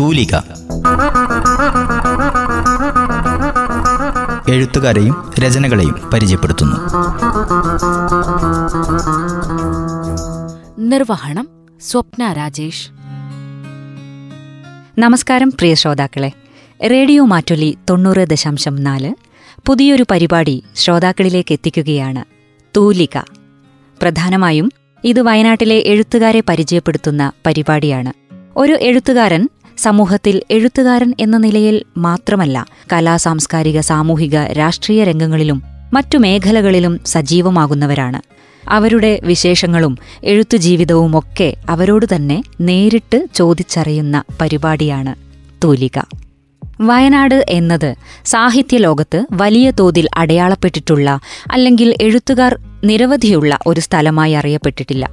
തൂലിക. എഴുത്തുകാരെയും രചനകളെയും പരിചയപ്പെടുത്തുന്നു. നിർവഹണം സ്വപ്ന രാജേഷ്. നമസ്കാരം പ്രിയ ശ്രോതാക്കളെ. റേഡിയോ മാറ്റൊലി തൊണ്ണൂറ് ദശാംശം നാല് പുതിയൊരു പരിപാടി ശ്രോതാക്കളിലേക്ക് എത്തിക്കുകയാണ് തൂലിക. പ്രധാനമായും ഇത് വയനാട്ടിലെ എഴുത്തുകാരെ പരിചയപ്പെടുത്തുന്ന പരിപാടിയാണ്. ഒരു എഴുത്തുകാരൻ സമൂഹത്തിൽ എഴുത്തുകാരൻ എന്ന നിലയിൽ മാത്രമല്ല കലാ സാംസ്കാരിക സാമൂഹിക രാഷ്ട്രീയ രംഗങ്ങളിലും മറ്റു മേഖലകളിലും സജീവമാകുന്നവരാണ്. അവരുടെ വിശേഷങ്ങളും എഴുത്തു ജീവിതവും ഒക്കെ അവരോട് തന്നെ നേരിട്ട് ചോദിച്ചറിയുന്ന പരിപാടിയാണ് തൂലിക. വയനാട് എന്നത് സാഹിത്യ ലോകത്ത് വലിയ തോതിൽ അടയാളപ്പെട്ടിട്ടുള്ള അല്ലെങ്കിൽ എഴുത്തുകാർ നിരവധിയുള്ള ഒരു സ്ഥലമായി അറിയപ്പെട്ടിട്ടില്ല.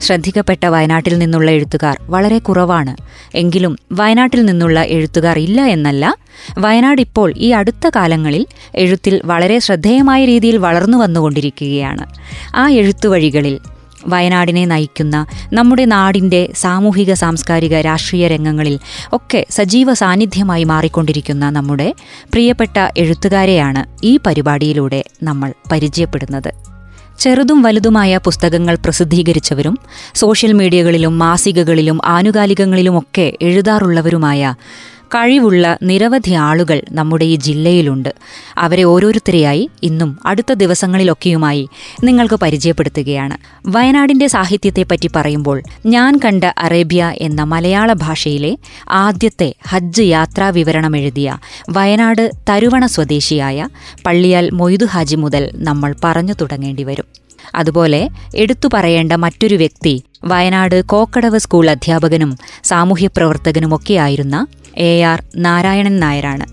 ശ്രദ്ധിക്കപ്പെട്ട വയനാട്ടിൽ നിന്നുള്ള എഴുത്തുകാർ വളരെ കുറവാണ്. എങ്കിലും വയനാട്ടിൽ നിന്നുള്ള എഴുത്തുകാർ ഇല്ല എന്നല്ല വയനാട് ഇപ്പോൾ ഈ അടുത്ത കാലങ്ങളിൽ എഴുത്തിൽ വളരെ ശ്രദ്ധേയമായ രീതിയിൽ വളർന്നു വന്നുകൊണ്ടിരിക്കുകയാണ്. ആ എഴുത്തുവഴികളിൽ വയനാടിനെ നയിക്കുന്ന നമ്മുടെ നാടിന്റെ സാമൂഹിക സാംസ്കാരിക രാഷ്ട്രീയ രംഗങ്ങളിൽ ഒക്കെ സജീവ സാന്നിധ്യമായി മാറിക്കൊണ്ടിരിക്കുന്ന നമ്മുടെ പ്രിയപ്പെട്ട എഴുത്തുകാരെയാണ് ഈ പരിപാടിയിലൂടെ നമ്മൾ പരിചയപ്പെടുന്നത്. ചെറുതും വലുതുമായ പുസ്തകങ്ങൾ പ്രസിദ്ധീകരിച്ചവരും സോഷ്യൽ മീഡിയകളിലും മാസികകളിലും ആനുകാലികങ്ങളിലുമൊക്കെ എഴുതാറുള്ളവരുമായ കഴിവുള്ള നിരവധി ആളുകൾ നമ്മുടെ ഈ ജില്ലയിലുണ്ട്. അവരെ ഓരോരുത്തരെയായി ഇന്നും അടുത്ത ദിവസങ്ങളിലൊക്കെയുമായി നിങ്ങൾക്ക് പരിചയപ്പെടുത്തുകയാണ്. വയനാടിന്റെ സാഹിത്യത്തെപ്പറ്റി പറയുമ്പോൾ ഞാൻ കണ്ട അറേബ്യ എന്ന മലയാള ഭാഷയിലെ ആദ്യത്തെ ഹജ്ജ് യാത്രാ വിവരണം എഴുതിയ വയനാട് തരുവണ സ്വദേശിയായ പള്ളിയാൽ മൊയ്തു ഹാജി മുതൽ നമ്മൾ പറഞ്ഞു തുടങ്ങേണ്ടി വരും. അതുപോലെ എടുത്തു പറയേണ്ട മറ്റൊരു വ്യക്തി വയനാട് കോക്കടവ് സ്കൂൾ അധ്യാപകനും സാമൂഹ്യ സാമൂഹ്യപ്രവർത്തകനുമൊക്കെയായിരുന്ന എ ആർ നാരായണൻ നായരാണ്.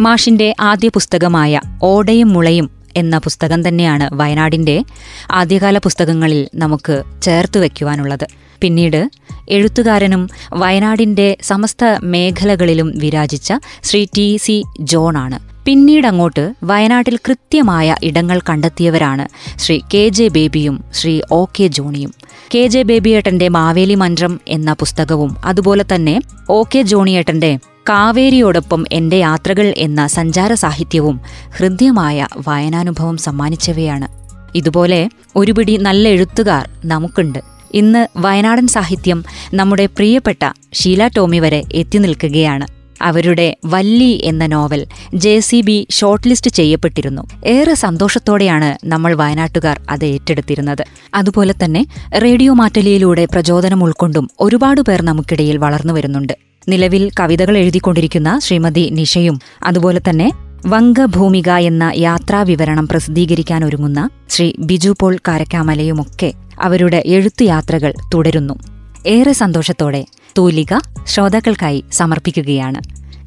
മാഷിന്റെ ആദ്യ പുസ്തകമായ ഓടയും മുളയും എന്ന പുസ്തകം തന്നെയാണ് വയനാടിന്റെ ആദ്യകാല പുസ്തകങ്ങളിൽ നമുക്ക് ചേർത്ത് വയ്ക്കുവാനുള്ളത് പിന്നീട് എഴുത്തുകാരനും വയനാടിന്റെ സമസ്ത മേഖലകളിലും വിരാജിച്ച ശ്രീ ടി സി ജോണാണ് പിന്നീടങ്ങോട്ട് വയനാട്ടിൽ കൃത്യമായ ഇടങ്ങൾ കണ്ടെത്തിയവരാണ് ശ്രീ കെ ജെ ബേബിയും ശ്രീ ഒ കെ ജോണിയും. കെ ജെ ബേബിയേട്ടന്റെ മാവേലി മന്ത്രം എന്ന പുസ്തകവും അതുപോലെ തന്നെ ഒ കെ ജോണിയേട്ടന്റെ കാവേരിയോടൊപ്പം എന്റെ യാത്രകൾ എന്ന സഞ്ചാര സാഹിത്യവും ഹൃദ്യമായ വായനാനുഭവം സമ്മാനിച്ചവയാണ്. ഇതുപോലെ ഒരുപിടി നല്ല എഴുത്തുകാർ നമുക്കുണ്ട്. ഇന്ന് വയനാടൻ സാഹിത്യം നമ്മുടെ പ്രിയപ്പെട്ട ഷീല ടോമി വരെ എത്തി നിൽക്കുകയാണ്. അവരുടെ വല്ലി എന്ന novel J C B shortlist ചെയ്യപ്പെട്ടിരുന്നു. ഏറെ സന്തോഷത്തോടെയാണ് നമ്മൾ വയനാട്ടുകാർ അത് ഏറ്റെടുത്തിരുന്നത്. അതുപോലെ തന്നെ റേഡിയോ മാറ്റലിയിലൂടെ പ്രചോദനം ഉൾക്കൊണ്ടും ഒരുപാട് പേർ നമുക്കിടയിൽ വളർന്നു വരുന്നുണ്ട്. നിലവിൽ കവിതകൾ എഴുതിക്കൊണ്ടിരിക്കുന്ന ശ്രീമതി നിഷയും അതുപോലെ തന്നെ വംഗഭൂമിക എന്ന യാത്രാവിവരണം പ്രസിദ്ധീകരിക്കാൻ ഒരുങ്ങുന്ന ശ്രീ ബിജു പോൾ കാരക്കാമലയുമൊക്കെ അവരുടെ എഴുത്തുയാത്രകൾ തുടരുന്നു. ഏറെ സന്തോഷത്തോടെ തൂലിക ശ്രോതാക്കൾക്കായി സമർപ്പിക്കുകയാണ്.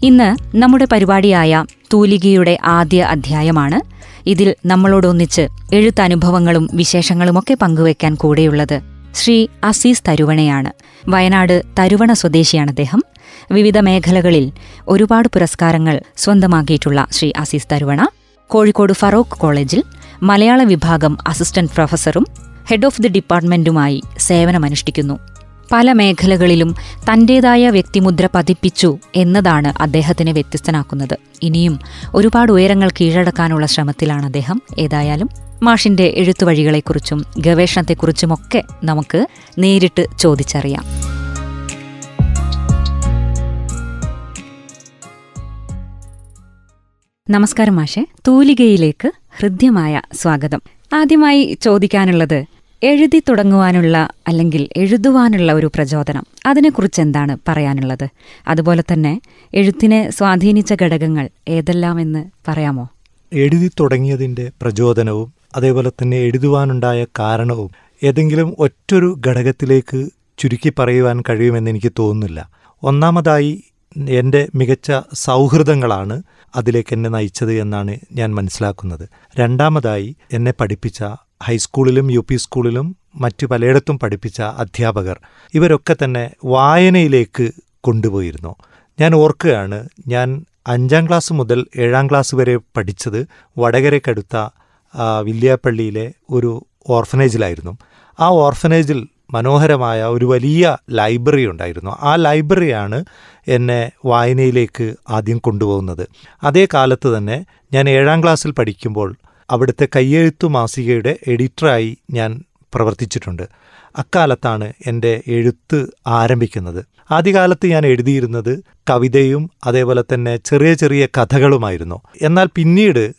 ഇന്ന് നമ്മുടെ പരിപാടിയായ തൂലികയുടെ ആദ്യ അധ്യായമാണ്. ഇതിൽ നമ്മളോടൊന്നിച്ച് എഴുത്തനുഭവങ്ങളും വിശേഷങ്ങളുമൊക്കെ പങ്കുവയ്ക്കാൻ കൂടെയുള്ളത് ശ്രീ അസീസ് തരുവണയാണ്. വയനാട് തരുവണ സ്വദേശിയാണ് അദ്ദേഹം. വിവിധ മേഖലകളിൽ ഒരുപാട് പുരസ്കാരങ്ങൾ സ്വന്തമാക്കിയിട്ടുള്ള ശ്രീ അസീസ് തരുവണ കോഴിക്കോട് ഫറോക്ക് കോളേജിൽ മലയാള വിഭാഗം അസിസ്റ്റന്റ് പ്രൊഫസറും ഹെഡ് ഓഫ് ദി ഡിപ്പാർട്ട്മെന്റുമായി സേവനമനുഷ്ഠിക്കുന്നു. പല മേഖലകളിലും തന്റേതായ വ്യക്തിമുദ്ര പതിപ്പിച്ചു എന്നതാണ് അദ്ദേഹത്തിനെ വ്യത്യസ്തനാക്കുന്നത്. ഇനിയും ഒരുപാട് ഉയരങ്ങൾ കീഴടക്കാനുള്ള ശ്രമത്തിലാണ് അദ്ദേഹം. ഏതായാലും മാഷിന്റെ എഴുത്തുവഴികളെക്കുറിച്ചും ഗവേഷണത്തെക്കുറിച്ചുമൊക്കെ നമുക്ക് നേരിട്ട് ചോദിച്ചറിയാം. നമസ്കാരം മാഷെ. തൂലികയിലേക്ക് ഹൃദ്യമായ സ്വാഗതം. ആദ്യമായി ചോദിക്കാനുള്ളത് എഴുതി തുടങ്ങുവാനുള്ള അല്ലെങ്കിൽ എഴുതുവാനുള്ള ഒരു പ്രചോദനം. അതിനെക്കുറിച്ച് എന്താണ് പറയാനുള്ളത്? അതുപോലെ തന്നെ എഴുത്തിനെ സ്വാധീനിച്ച ഘടകങ്ങൾ ഏതെല്ലാമെന്ന് പറയാമോ? എഴുതി തുടങ്ങിയതിന്റെ പ്രചോദനവും അതേപോലെ തന്നെ എഴുതുവാനുണ്ടായ കാരണവും ഏതെങ്കിലും ഒറ്റൊരു ഘടകത്തിലേക്ക് ചുരുക്കി പറയുവാൻ കഴിയുമെന്ന് എനിക്ക് തോന്നുന്നില്ല. ഒന്നാമതായി എന്റെ മികച്ച സൗഹൃദങ്ങളാണ് അതിലേക്ക് എന്നെ നയിച്ചത് എന്നാണ് ഞാൻ മനസ്സിലാക്കുന്നത്. രണ്ടാമതായി എന്നെ പഠിപ്പിച്ച ഹൈസ്കൂളിലും യു പി സ്കൂളിലും മറ്റു പലയിടത്തും പഠിപ്പിച്ച അധ്യാപകർ ഇവരൊക്കെ തന്നെ വായനയിലേക്ക് കൊണ്ടുപോയിരുന്നു. ഞാൻ ഓർക്കുകയാണ് ഞാൻ അഞ്ചാം ക്ലാസ് മുതൽ ഏഴാം ക്ലാസ് വരെ പഠിച്ചത് വടകരക്കടുത്ത വില്യാപ്പള്ളിയിലെ ഒരു ഓർഫനേജിലായിരുന്നു. ആ ഓർഫനേജിൽ മനോഹരമായ ഒരു വലിയ ലൈബ്രറി ഉണ്ടായിരുന്നു. ആ ലൈബ്രറിയാണ് എന്നെ വായനയിലേക്ക് ആദ്യം കൊണ്ടുപോകുന്നത്. അതേ കാലത്ത് തന്നെ ഞാൻ ഏഴാം ക്ലാസ്സിൽ പഠിക്കുമ്പോൾ അവിടുത്തെ കയ്യെഴുത്തു മാസികയുടെ എഡിറ്ററായി ഞാൻ പ്രവർത്തിച്ചിട്ടുണ്ട്. അക്കാലത്താണ് എന്റെ എഴുത്ത് ആരംഭിക്കുന്നത്. ആദ്യകാലത്ത് ഞാൻ എഴുതിയിരുന്നത് കവിതയും അതേപോലെ തന്നെ ചെറിയ ചെറിയ കഥകളുമായിരുന്നു. എന്നാൽ പിന്നീട്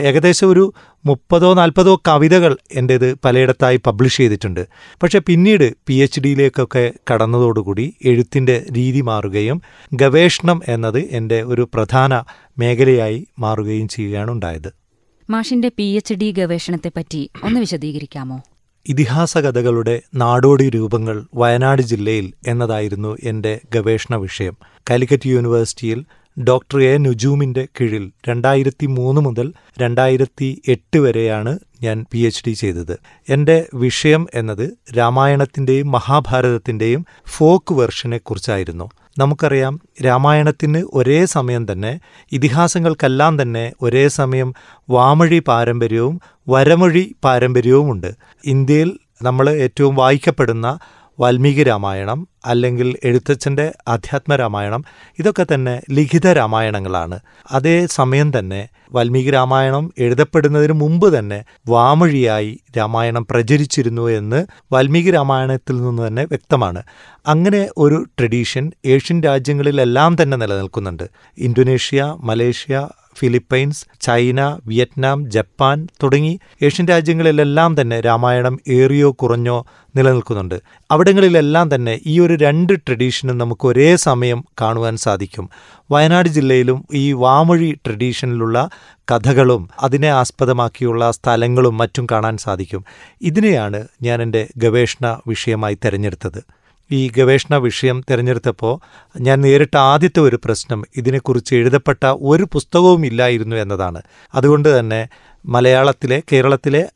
ഏകദേശം ഒരു മുപ്പതോ നാൽപ്പതോ കവിതകൾ എന്റേത് പലയിടത്തായി പബ്ലിഷ് ചെയ്തിട്ടുണ്ട്. പക്ഷേ പിന്നീട് പി എച്ച് ഡിയിലേക്കൊക്കെ കടന്നതോടുകൂടി എഴുത്തിന്റെ രീതി മാറുകയും ഗവേഷണം എന്നത് എന്റെ ഒരു പ്രധാന മേഖലയായി മാറുകയും ചെയ്യുകയാണ് ഉണ്ടായത്. മാഷിന്റെ പി എച്ച് ഡി ഗവേഷണത്തെപ്പറ്റി ഒന്ന് വിശദീകരിക്കാമോ? ഇതിഹാസ കഥകളുടെ നാടോടി രൂപങ്ങൾ വയനാട് ജില്ലയിൽ എന്നതായിരുന്നു എന്റെ ഗവേഷണ വിഷയം. കാലിക്കറ്റ് യൂണിവേഴ്സിറ്റിയിൽ ഡോക്ടർ എ നുജൂമിന്റെ കീഴിൽ രണ്ടായിരത്തി മൂന്ന് മുതൽ രണ്ടായിരത്തി എട്ട് വരെയാണ് ഞാൻ പി എച്ച് ഡി ചെയ്തത്. എന്റെ വിഷയം എന്നത് രാമായണത്തിന്റെയും മഹാഭാരതത്തിന്റെയും ഫോക്ക് വെർഷനെക്കുറിച്ചായിരുന്നു നമുക്കറിയാം രാമായണത്തിന് ഒരേ സമയം തന്നെ ഇതിഹാസങ്ങൾക്കെല്ലാം തന്നെ ഒരേ സമയം വാമൊഴി പാരമ്പര്യവും വരമൊഴി പാരമ്പര്യവുമുണ്ട്. ഇന്ത്യയിൽ നമ്മൾ ഏറ്റവും വായിക്കപ്പെടുന്ന വാൽമീകി രാമായണം അല്ലെങ്കിൽ എഴുത്തച്ഛന്റെ അധ്യാത്മ രാമായണം ഇതൊക്കെ തന്നെ ലിഖിത രാമായണങ്ങളാണ്. അതേ സമയം തന്നെ വാൽമീകി രാമായണം എഴുതപ്പെടുന്നതിന് മുമ്പ് തന്നെ വാമൊഴിയായി രാമായണം പ്രചരിച്ചിരുന്നു എന്ന് വാൽമീകി രാമായണത്തിൽ നിന്ന് തന്നെ വ്യക്തമാണ്. അങ്ങനെ ഒരു ട്രഡീഷൻ ഏഷ്യൻ രാജ്യങ്ങളിലെല്ലാം തന്നെ നിലനിൽക്കുന്നുണ്ട്. Indonesia Malaysia Philippines China Vietnam Japan തുടങ്ങി ഏഷ്യൻ രാജ്യങ്ങളിലെല്ലാം തന്നെ രാമായണം ഏറിയോ കുറഞ്ഞോ നിലനിൽക്കുന്നുണ്ട്. അവിടങ്ങളിലെല്ലാം തന്നെ ഈ ഒരു രണ്ട് ട്രഡീഷനും നമുക്ക് ഒരേ സമയം കാണുവാൻ സാധിക്കും. വയനാട് ജില്ലയിലും ഈ വാമൊഴി ട്രഡീഷനിലുള്ള കഥകളും അതിനെ ആസ്പദമാക്കിയുള്ള സ്ഥലങ്ങളും മറ്റും കാണാൻ സാധിക്കും. ഇതിനെയാണ് ഞാൻ എന്റെ ഗവേഷണ വിഷയമായി തിരഞ്ഞെടുത്തത്. ഈ ഗവേഷണ വിഷയം തിരഞ്ഞെടുത്തപ്പോൾ ഞാൻ നേരിട്ട ആദ്യത്തെ ഒരു പ്രശ്നം ഇതിനെക്കുറിച്ച് എഴുതപ്പെട്ട ഒരു പുസ്തകവും ഇല്ലായിരുന്നു എന്നതാണ്. അതുകൊണ്ട് തന്നെ മലയാളത്തിലെ കേരളത്തിലെ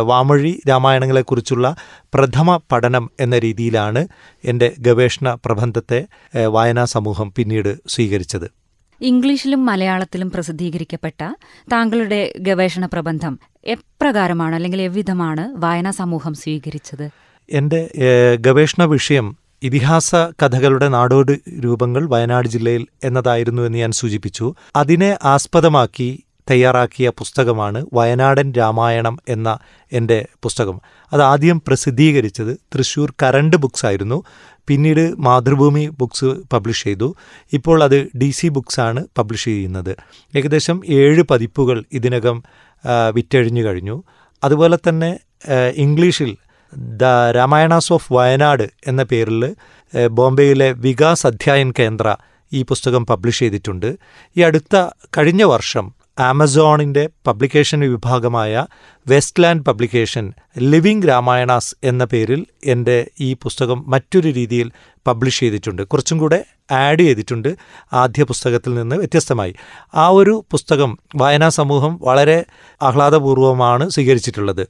വാമൊഴി രാമായണങ്ങളെക്കുറിച്ചുള്ള പ്രഥമ പഠനം എന്ന രീതിയിലാണ് എന്റെ ഗവേഷണ പ്രബന്ധത്തെ വായനാ സമൂഹം പിന്നീട് സ്വീകരിച്ചത്. ഇംഗ്ലീഷിലും മലയാളത്തിലും പ്രസിദ്ധീകരിക്കപ്പെട്ട താങ്കളുടെ ഗവേഷണ പ്രബന്ധം എപ്രകാരമാണ് അല്ലെങ്കിൽ എവിധമാണ് വായനാ സമൂഹം സ്വീകരിച്ചത്? എന്റെ ഗവേഷണ വിഷയം ഇതിഹാസ കഥകളുടെ നാടോടി രൂപങ്ങൾ വയനാട് ജില്ലയിൽ എന്നതായിരുന്നു എന്ന് ഞാൻ സൂചിപ്പിച്ചു. അതിനെ ആസ്പദമാക്കി തയ്യാറാക്കിയ പുസ്തകമാണ് വയനാടൻ രാമായണം എന്ന എന്റെ പുസ്തകം. അത് ആദ്യം പ്രസിദ്ധീകരിച്ചത് തൃശ്ശൂർ കറണ്ട് ബുക്സ് ആയിരുന്നു. പിന്നീട് മാതൃഭൂമി ബുക്സ് പബ്ലിഷ് ചെയ്തു. ഇപ്പോൾ അത് ഡി സി ബുക്സാണ് പബ്ലിഷ് ചെയ്യുന്നത്. ഏകദേശം ഏഴ് പതിപ്പുകൾ ഇതിനകം വിറ്റഴിഞ്ഞു കഴിഞ്ഞു. അതുപോലെ തന്നെ ഇംഗ്ലീഷിൽ ദ രാമായണാസ് ഓഫ് വയനാട് എന്ന പേരിൽ ബോംബെയിലെ വികാസ് അധ്യായൻ കേന്ദ്ര ഈ പുസ്തകം പബ്ലിഷ് ചെയ്തിട്ടുണ്ട്. ഈ അടുത്ത കഴിഞ്ഞ വർഷം ആമസോണിന്റെ പബ്ലിക്കേഷൻ വിഭാഗമായ വെസ്റ്റ്ലാൻഡ് പബ്ലിക്കേഷൻ ലിവിംഗ് രാമായണാസ് എന്ന പേരിൽ എന്റെ ഈ പുസ്തകം മറ്റൊരു രീതിയിൽ പബ്ലിഷ് ചെയ്തിട്ടുണ്ട്. കുറച്ചും കൂടെ ആഡ് ചെയ്തിട്ടുണ്ട്. ആദ്യ പുസ്തകത്തിൽ നിന്ന് വ്യത്യസ്തമായി. ആ ഒരു പുസ്തകം വായനാ സമൂഹം വളരെ ആഹ്ലാദപൂർവമാണ് സ്വീകരിച്ചിട്ടുള്ളത്.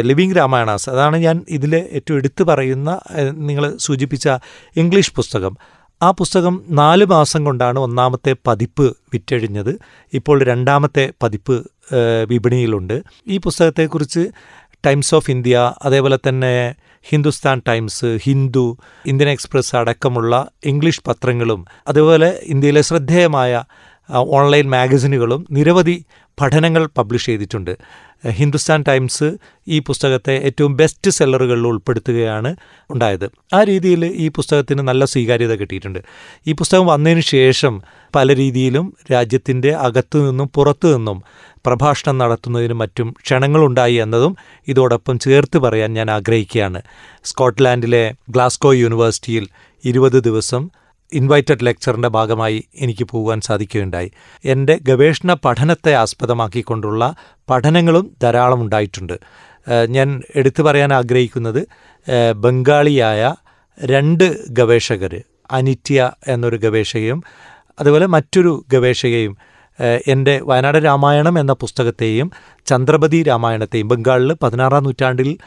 ലിവിംഗ് രാമായണാസ്. അതാണ് ഞാൻ ഇതിൽ ഏറ്റവും എടുത്തു പറയുന്ന നിങ്ങൾ സൂചിപ്പിച്ച ഇംഗ്ലീഷ് പുസ്തകം. ആ പുസ്തകം നാല് മാസം കൊണ്ടാണ് ഒന്നാമത്തെ പതിപ്പ് വിറ്റഴിഞ്ഞത്. ഇപ്പോൾ രണ്ടാമത്തെ പതിപ്പ് വിപണിയിലുണ്ട്. ഈ പുസ്തകത്തെക്കുറിച്ച് ടൈംസ് ഓഫ് ഇന്ത്യ അതേപോലെ തന്നെ Hindustan Times Hindu Indian Express അടക്കമുള്ള ഇംഗ്ലീഷ് പത്രങ്ങളും അതുപോലെ ഇന്ത്യയിലെ ശ്രദ്ധേയമായ ഓൺലൈൻ മാഗസിനുകളും നിരവധി പഠനങ്ങൾ പബ്ലിഷ് ചെയ്തിട്ടുണ്ട്. ഹിന്ദുസ്ഥാൻ ടൈംസ് ഈ പുസ്തകത്തെ ഏറ്റവും ബെസ്റ്റ് സെല്ലറുകളിൽ ഉൾപ്പെടുത്തുകയാണ് ഉണ്ടായത്. ആ രീതിയിൽ ഈ പുസ്തകത്തിന് നല്ല സ്വീകാര്യത കിട്ടിയിട്ടുണ്ട്. ഈ പുസ്തകം വന്നതിന് ശേഷം പല രീതിയിലും രാജ്യത്തിന്റെ അകത്തു നിന്നും പുറത്തു നിന്നും പ്രഭാഷണം നടത്തുന്നതിനും മറ്റും ക്ഷണങ്ങളുണ്ടായി എന്നതും ഇതോടൊപ്പം ചേർത്ത് പറയാൻ ഞാൻ ആഗ്രഹിക്കുകയാണ്. സ്കോട്ട്ലാൻഡിലെ ഗ്ലാസ്കോ യൂണിവേഴ്സിറ്റിയിൽ ഇരുപത് ദിവസം ഇൻവൈറ്റഡ് ലെക്ചറിന്റെ ഭാഗമായി എനിക്ക് പോകുവാൻ സാധിക്കുകയുണ്ടായി. എന്റെ ഗവേഷണ പഠനത്തെ ആസ്പദമാക്കിക്കൊണ്ടുള്ള പഠനങ്ങളും ധാരാളം ഉണ്ടായിട്ടുണ്ട്. ഞാൻ എടുത്തു പറയാൻ ആഗ്രഹിക്കുന്നത് ബംഗാളിയായ രണ്ട് ഗവേഷകർ അനിറ്റ്യ എന്നൊരു ഗവേഷകയും അതുപോലെ മറ്റൊരു ഗവേഷകയും എന്റെ വയനാട് രാമായണം എന്ന പുസ്തകത്തെയും ചന്ദ്രപതി രാമായണത്തെയും ബംഗാളിൽ പതിനാറാം നൂറ്റാണ്ടിൽ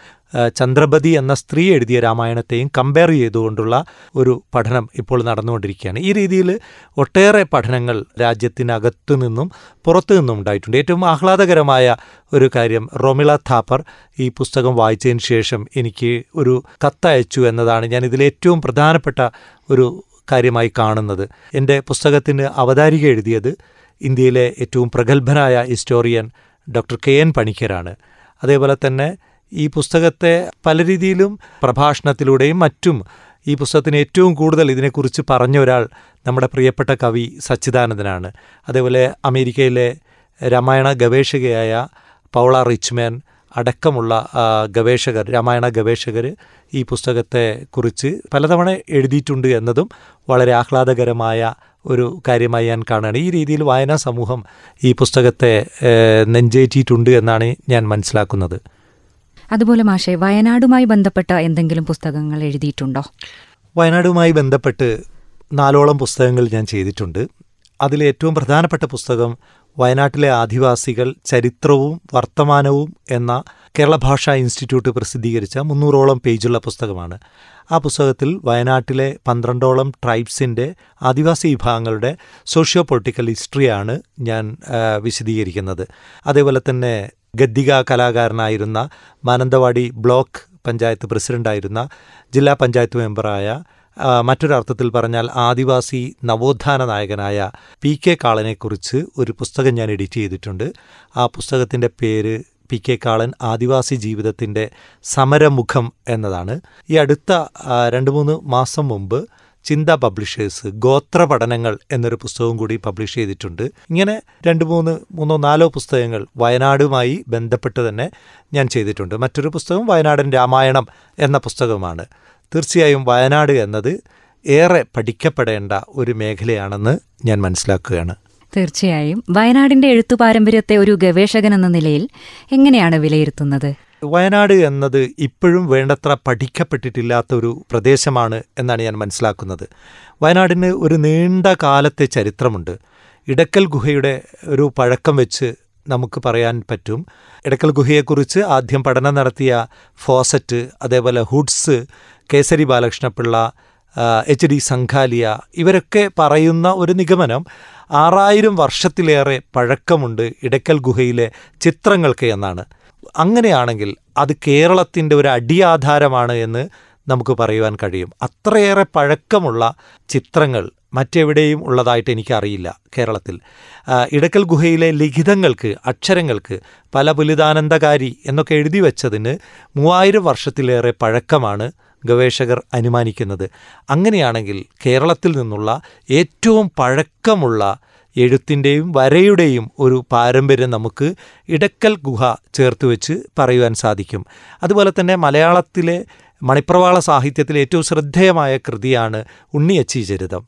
ചന്ദ്രപതി എന്ന സ്ത്രീ എഴുതിയ രാമായണത്തെയും കമ്പയർ ചെയ്തുകൊണ്ടുള്ള ഒരു പഠനം ഇപ്പോൾ നടന്നുകൊണ്ടിരിക്കുകയാണ്. ഈ രീതിയിൽ ഒട്ടേറെ പഠനങ്ങൾ രാജ്യത്തിനകത്തു നിന്നും പുറത്തു നിന്നും ഉണ്ടായിട്ടുണ്ട്. ഏറ്റവും ആഹ്ലാദകരമായ ഒരു കാര്യം റൊമിള താപ്പർ ഈ പുസ്തകം വായിച്ചതിന് ശേഷം എനിക്ക് ഒരു കത്തയച്ചു എന്നതാണ് ഞാൻ ഇതിൽ ഏറ്റവും പ്രധാനപ്പെട്ട ഒരു കാര്യമായി കാണുന്നത്. എന്റെ പുസ്തകത്തിന് അവതാരിക എഴുതിയത് ഇന്ത്യയിലെ ഏറ്റവും പ്രഗത്ഭനായ ഹിസ്റ്റോറിയൻ ഡോക്ടർ കെ എൻ പണിക്കരാണ്. അതേപോലെ തന്നെ ഈ പുസ്തകത്തെ പല രീതിയിലും പ്രഭാഷണത്തിലൂടെയും മറ്റും ഈ പുസ്തകത്തിന് ഏറ്റവും കൂടുതൽ ഇതിനെക്കുറിച്ച് പറഞ്ഞ ഒരാൾ നമ്മുടെ പ്രിയപ്പെട്ട കവി സച്ചിദാനന്ദനാണ്. അതേപോലെ അമേരിക്കയിലെ രാമായണ ഗവേഷകയായ പൗള റിച്ച്മാൻ അടക്കമുള്ള ഗവേഷകർ രാമായണ ഗവേഷകർ ഈ പുസ്തകത്തെ കുറിച്ച് പലതവണ എഴുതിയിട്ടുണ്ട് എന്നതും വളരെ ആഹ്ലാദകരമായ ഒരു കാര്യമായി ഞാൻ കാണുകയാണ്. ഈ രീതിയിൽ വായനാ സമൂഹം ഈ പുസ്തകത്തെ നെഞ്ചേറ്റിയിട്ടുണ്ട് എന്നാണ് ഞാൻ മനസ്സിലാക്കുന്നത്. അതുപോലെ മാഷെ വയനാടുമായി ബന്ധപ്പെട്ട എന്തെങ്കിലും പുസ്തകങ്ങൾ എഴുതിയിട്ടുണ്ടോ? വയനാടുമായി ബന്ധപ്പെട്ട് നാലോളം പുസ്തകങ്ങൾ ഞാൻ ചെയ്തിട്ടുണ്ട്. അതിലെ ഏറ്റവും പ്രധാനപ്പെട്ട പുസ്തകം വയനാട്ടിലെ ആദിവാസികൾ ചരിത്രവും വർത്തമാനവും എന്ന കേരള ഭാഷാ ഇൻസ്റ്റിറ്റ്യൂട്ട് പ്രസിദ്ധീകരിച്ച മുന്നൂറോളം പേജുള്ള പുസ്തകമാണ്. ആ പുസ്തകത്തിൽ വയനാട്ടിലെ പന്ത്രണ്ടോളം ട്രൈബ്സിന്റെ ആദിവാസി വിഭാഗങ്ങളുടെ സോഷ്യോ പൊളിറ്റിക്കൽ ഹിസ്റ്ററിയാണ് ഞാൻ വിശദീകരിക്കുന്നത്. അതേപോലെ തന്നെ ഗദ്ദിക കലാകാരനായിരുന്ന മാനന്തവാടി ബ്ലോക്ക് പഞ്ചായത്ത് പ്രസിഡന്റായിരുന്ന ജില്ലാ പഞ്ചായത്ത് മെമ്പറായ മറ്റൊരർത്ഥത്തിൽ പറഞ്ഞാൽ ആദിവാസി നവോത്ഥാന നായകനായ പി കെ കാളനെക്കുറിച്ച് ഒരു പുസ്തകം ഞാൻ എഡിറ്റ് ചെയ്തിട്ടുണ്ട്. ആ പുസ്തകത്തിന്റെ പേര് പി കെ കാളൻ ആദിവാസി ജീവിതത്തിന്റെ സമരമുഖം എന്നതാണ്. ഈ അടുത്ത രണ്ട് മൂന്ന് മാസം മുമ്പ് ചിന്ത പബ്ലിഷേഴ്സ് ഗോത്ര പഠനങ്ങൾ എന്നൊരു പുസ്തകവും കൂടി പബ്ലിഷ് ചെയ്തിട്ടുണ്ട്. ഇങ്ങനെ രണ്ട് മൂന്ന് മൂന്നോ നാലോ പുസ്തകങ്ങൾ വയനാടുമായി ബന്ധപ്പെട്ട് തന്നെ ഞാൻ ചെയ്തിട്ടുണ്ട്. മറ്റൊരു പുസ്തകം വയനാടൻ രാമായണം എന്ന പുസ്തകമാണ് തീർച്ചയായും വയനാട് എന്നത് ഏറെ പഠിക്കപ്പെടേണ്ട ഒരു മേഖലയാണെന്ന് ഞാൻ മനസ്സിലാക്കുകയാണ്. തീർച്ചയായും. വയനാടിന്റെ എഴുത്തു പാരമ്പര്യത്തെ ഒരു ഗവേഷകൻ എന്ന നിലയിൽ എങ്ങനെയാണ് വിലയിരുത്തുന്നത്? വയനാട് എന്നത് ഇപ്പോഴും വേണ്ടത്ര പഠിക്കപ്പെട്ടിട്ടില്ലാത്ത ഒരു പ്രദേശമാണ് എന്നാണ് ഞാൻ മനസ്സിലാക്കുന്നത്. വയനാടിന് ഒരു നീണ്ട കാലത്തെ ചരിത്രമുണ്ട്. ഇടക്കൽ ഗുഹയുടെ ഒരു പഴക്കം വെച്ച് നമുക്ക് പറയാൻ പറ്റും. ഇടക്കൽ ഗുഹയെക്കുറിച്ച് ആദ്യം പഠനം നടത്തിയ ഫോസറ്റ് അതേപോലെ ഹുഡ്സ് കേസരി ബാലകൃഷ്ണപിള്ള എച്ച് ഡി സംഘാലിയ ഇവരൊക്കെ പറയുന്ന ഒരു നിഗമനം ആറായിരം വർഷത്തിലേറെ പഴക്കമുണ്ട് ഇടക്കൽ ഗുഹയിലെ ചിത്രങ്ങൾക്ക് എന്നാണ്. അങ്ങനെയാണെങ്കിൽ അത് കേരളത്തിന്റെ ഒരു അടിയാധാരമാണ് എന്ന് നമുക്ക് പറയുവാൻ കഴിയും. അത്രയേറെ പഴക്കമുള്ള ചിത്രങ്ങൾ മറ്റെവിടെയും ഉള്ളതായിട്ട് എനിക്കറിയില്ല കേരളത്തിൽ. ഇടക്കൽ ഗുഹയിലെ ലിഖിതങ്ങൾക്ക് അക്ഷരങ്ങൾക്ക് പല പുലിതാനന്ദകാരി എന്നൊക്കെ എഴുതി വച്ചതിന് മൂവായിരം വർഷത്തിലേറെ പഴക്കമാണ് ഗവേഷകർ അനുമാനിക്കുന്നത്. അങ്ങനെയാണെങ്കിൽ കേരളത്തിൽ നിന്നുള്ള ഏറ്റവും പഴക്കമുള്ള എഴുത്തിന്റെയും വരയുടെയും ഒരു പാരമ്പര്യം നമുക്ക് ഇടക്കൽ ഗുഹ ചേർത്ത് വെച്ച് പറയുവാൻ സാധിക്കും. അതുപോലെ തന്നെ മലയാളത്തിലെ മണിപ്രവാള സാഹിത്യത്തിലെ ഏറ്റവും ശ്രദ്ധേയമായ കൃതിയാണ് ഉണ്ണിയച്ചി ചരിതം.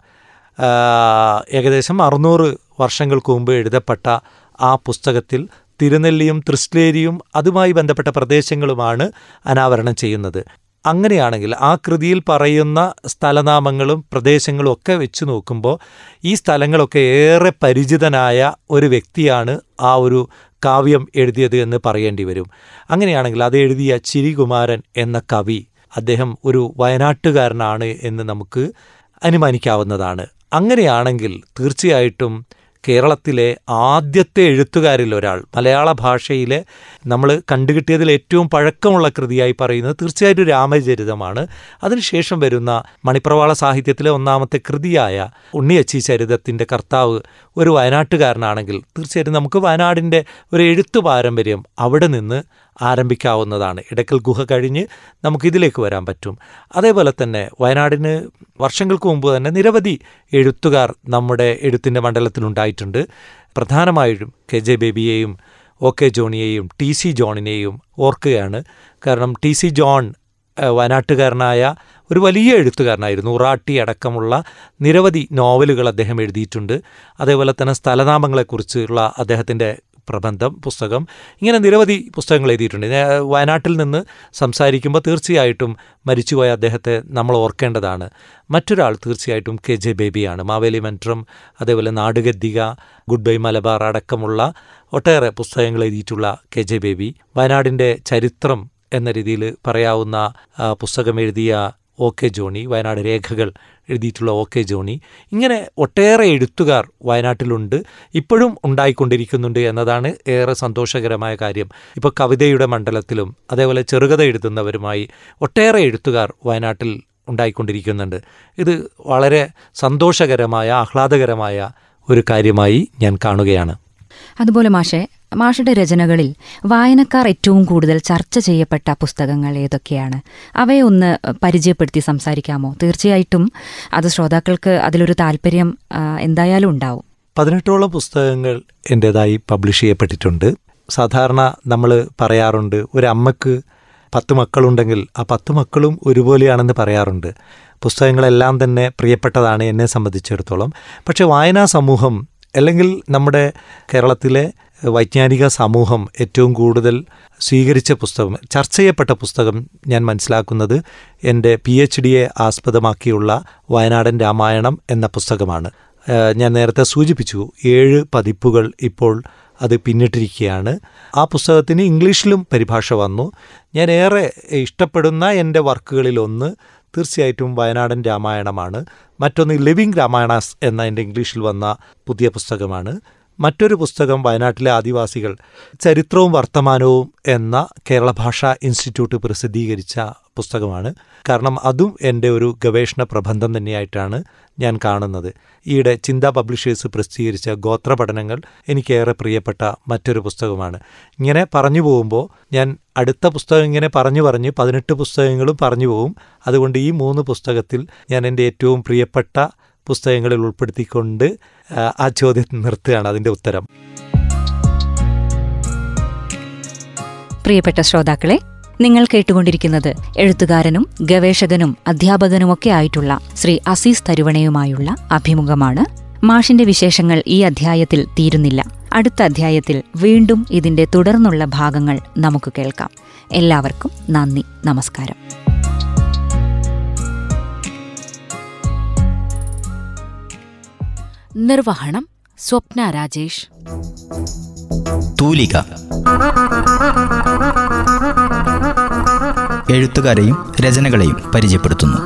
ഏകദേശം അറുന്നൂറ് വർഷങ്ങൾക്ക് മുമ്പ് എഴുതപ്പെട്ട ആ പുസ്തകത്തിൽ തിരുനെല്ലിയും തൃശ്ലേരിയും അതുമായി ബന്ധപ്പെട്ട പ്രദേശങ്ങളുമാണ് അനാവരണം ചെയ്യുന്നത്. അങ്ങനെയാണെങ്കിൽ ആ കൃതിയിൽ പറയുന്ന സ്ഥലനാമങ്ങളും പ്രദേശങ്ങളും ഒക്കെ വെച്ച് നോക്കുമ്പോൾ ഈ സ്ഥലങ്ങളൊക്കെ ഏറെ പരിചിതനായ ഒരു വ്യക്തിയാണ് ആ ഒരു കാവ്യം എഴുതിയത് എന്ന് പറയേണ്ടി വരും. അങ്ങനെയാണെങ്കിൽ അത് എഴുതിയ ചിരികുമാരൻ എന്ന കവി അദ്ദേഹം ഒരു വയനാട്ടുകാരനാണ് എന്ന് നമുക്ക് അനുമാനിക്കാവുന്നതാണ്. അങ്ങനെയാണെങ്കിൽ തീർച്ചയായിട്ടും കേരളത്തിലെ ആദ്യത്തെ എഴുത്തുകാരിൽ ഒരാൾ. മലയാള ഭാഷയിലെ നമ്മൾ കണ്ടുകിട്ടിയതിൽ ഏറ്റവും പഴക്കമുള്ള കൃതിയായി പറയുന്നത് തീർച്ചയായിട്ടും രാമചരിതമാണ്. അതിനുശേഷം വരുന്ന മണിപ്രവാള സാഹിത്യത്തിലെ ഒന്നാമത്തെ കൃതിയായ ഉണ്ണിയച്ചി ചരിതത്തിന്റെ കർത്താവ് ഒരു വയനാട്ടുകാരനാണെങ്കിൽ തീർച്ചയായിട്ടും നമുക്ക് വയനാടിന്റെ ഒരു എഴുത്തു പാരമ്പര്യം അവിടെ നിന്ന് ആരംഭിക്കാവുന്നതാണ്. ഇടയ്ക്കൽ ഗുഹ കഴിഞ്ഞ് നമുക്കിതിലേക്ക് വരാൻ പറ്റും. അതേപോലെ തന്നെ വയനാടിന് വർഷങ്ങൾക്ക് മുമ്പ് തന്നെ നിരവധി എഴുത്തുകാർ നമ്മുടെ എഴുത്തിന്റെ മണ്ഡലത്തിലുണ്ടായിട്ടുണ്ട്. പ്രധാനമായും കെ ജെ ബേബിയെയും ഒ കെ ജോണിയെയും ടി സി ജോണിനെയും ഓർക്കുകയാണ്. കാരണം ടി സി ജോൺ വയനാട്ടുകാരനായ ഒരു വലിയ എഴുത്തുകാരനായിരുന്നു. ഉറാട്ടി അടക്കമുള്ള നിരവധി നോവലുകൾ അദ്ദേഹം എഴുതിയിട്ടുണ്ട്. അതേപോലെ തന്നെ സ്ഥലനാമങ്ങളെക്കുറിച്ചുള്ള അദ്ദേഹത്തിന്റെ പ്രബന്ധം പുസ്തകം ഇങ്ങനെ നിരവധി പുസ്തകങ്ങൾ എഴുതിയിട്ടുണ്ട്. ഞാൻ വയനാട്ടിൽ നിന്ന് സംസാരിക്കുമ്പോൾ തീർച്ചയായിട്ടും മരിച്ചുപോയ അദ്ദേഹത്തെ നമ്മൾ ഓർക്കേണ്ടതാണ്. മറ്റൊരാൾ തീർച്ചയായിട്ടും കെ ജെ ബേബിയാണ്. മാവേലി മന്ത്രം അതേപോലെ നാടുഗദ്ദിക ഗുഡ് ബൈ മലബാർ അടക്കമുള്ള ഒട്ടേറെ പുസ്തകങ്ങൾ എഴുതിയിട്ടുള്ള കെ ജെ ബേബി. വയനാടിന്റെ ചരിത്രം എന്ന രീതിയിൽ പറയാവുന്ന പുസ്തകം എഴുതിയ ഒ കെ ജോണി വയനാട് രേഖകൾ എഴുതിയിട്ടുള്ള ഒ കെ ജോണി. ഇങ്ങനെ ഒട്ടേറെ എഴുത്തുകാർ വയനാട്ടിലുണ്ട് ഇപ്പോഴും ഉണ്ടായിക്കൊണ്ടിരിക്കുന്നുണ്ട് എന്നതാണ് ഏറെ സന്തോഷകരമായ കാര്യം. ഇപ്പോൾ കവിതയുടെ മണ്ഡലത്തിലും അതേപോലെ ചെറുകഥ എഴുതുന്നവരുമായി ഒട്ടേറെ എഴുത്തുകാർ വയനാട്ടിൽ ഉണ്ടായിക്കൊണ്ടിരിക്കുന്നുണ്ട്. ഇത് വളരെ സന്തോഷകരമായ ആഹ്ലാദകരമായ ഒരു കാര്യമായി ഞാൻ കാണുകയാണ്. അതുപോലെ മാഷെ മാഷയുടെ രചനകളിൽ വായനക്കാർ ഏറ്റവും കൂടുതൽ ചർച്ച ചെയ്യപ്പെട്ട പുസ്തകങ്ങൾ ഏതൊക്കെയാണ്? അവയെ ഒന്ന് പരിചയപ്പെടുത്തി സംസാരിക്കാമോ? തീർച്ചയായിട്ടും അത് ശ്രോതാക്കൾക്ക് അതിലൊരു താല്പര്യം എന്തായാലും ഉണ്ടാവും. പതിനെട്ടോളം പുസ്തകങ്ങൾ എന്റേതായി പബ്ലിഷ് ചെയ്യപ്പെട്ടിട്ടുണ്ട്. സാധാരണ നമ്മൾ പറയാറുണ്ട് ഒരു അമ്മയ്ക്ക് പത്ത് മക്കളുണ്ടെങ്കിൽ ആ പത്ത് മക്കളും ഒരുപോലെയാണെന്ന് പറയാറുണ്ട്. പുസ്തകങ്ങളെല്ലാം തന്നെ പ്രിയപ്പെട്ടതാണ് എന്നെ സംബന്ധിച്ചിടത്തോളം. പക്ഷേ വായനാ സമൂഹം അല്ലെങ്കിൽ നമ്മുടെ കേരളത്തിലെ വൈജ്ഞാനിക സമൂഹം ഏറ്റവും കൂടുതൽ സ്വീകരിച്ച പുസ്തകം ചർച്ച ചെയ്യപ്പെട്ട പുസ്തകം ഞാൻ മനസ്സിലാക്കുന്നത് എന്റെ പി എച്ച് ഡിയെ ആസ്പദമാക്കിയുള്ള വയനാടൻ രാമായണം എന്ന പുസ്തകമാണ്. ഞാൻ നേരത്തെ സൂചിപ്പിച്ചു ഏഴ് പതിപ്പുകൾ ഇപ്പോൾ അത് പിന്നിട്ടിരിക്കുകയാണ്. ആ പുസ്തകത്തിന് ഇംഗ്ലീഷിലും പരിഭാഷ വന്നു. ഞാൻ ഏറെ ഇഷ്ടപ്പെടുന്ന എന്റെ വർക്കുകളിലൊന്ന് തീർച്ചയായിട്ടും വയനാടൻ രാമായണമാണ്. മറ്റൊന്ന് ലിവിങ് രാമായണാസ് എന്ന എന്റെ ഇംഗ്ലീഷിൽ വന്ന പുതിയ പുസ്തകമാണ്. മറ്റൊരു പുസ്തകം വയനാട്ടിലെ ആദിവാസികൾ ചരിത്രവും വർത്തമാനവും എന്ന കേരള ഭാഷാ ഇൻസ്റ്റിറ്റ്യൂട്ട് പ്രസിദ്ധീകരിച്ച പുസ്തകമാണ്. കാരണം അതും എന്റെ ഒരു ഗവേഷണ പ്രബന്ധം തന്നെയായിട്ടാണ് ഞാൻ കാണുന്നത്. ഈയിടെ ചിന്ത പബ്ലിഷേഴ്സ് പ്രസിദ്ധീകരിച്ച ഗോത്ര പഠനങ്ങൾ എനിക്കേറെ പ്രിയപ്പെട്ട മറ്റൊരു പുസ്തകമാണ്. ഇങ്ങനെ പറഞ്ഞു പോകുമ്പോൾ ഞാൻ അടുത്ത പുസ്തകം ഇങ്ങനെ പറഞ്ഞു പറഞ്ഞ് പതിനെട്ട് പുസ്തകങ്ങളും പറഞ്ഞു പോകും. അതുകൊണ്ട് ഈ മൂന്ന് പുസ്തകത്തിൽ ഞാൻ എന്റെ ഏറ്റവും പ്രിയപ്പെട്ട പുസ്തകങ്ങളിൽ ഉൾപ്പെടുത്തിക്കൊണ്ട് ആ, ചോദ്യത്തിൽ ചോദ്യം നിർത്തുകയാണ് അതിന്റെ ഉത്തരം. പ്രിയപ്പെട്ട ശ്രോതാക്കളെ നിങ്ങൾ കേട്ടുകൊണ്ടിരിക്കുന്നത് എഴുത്തുകാരനും ഗവേഷകനും അധ്യാപകനുമൊക്കെ ആയിട്ടുള്ള ശ്രീ അസീസ് തരുവണയുമായുള്ള അഭിമുഖമാണ്. മാഷിന്റെ വിശേഷങ്ങൾ ഈ അധ്യായത്തിൽ തീരുന്നില്ല. അടുത്ത അധ്യായത്തിൽ വീണ്ടും ഇതിന്റെ തുടർന്നുള്ള ഭാഗങ്ങൾ നമുക്ക് കേൾക്കാം. എല്ലാവർക്കും നന്ദി നമസ്കാരം. നിർവഹണം സ്വപ്ന രാജേഷ്. തൂലിക. എഴുത്തുകാരെയും രചനകളെയും പരിചയപ്പെടുത്തുന്നു.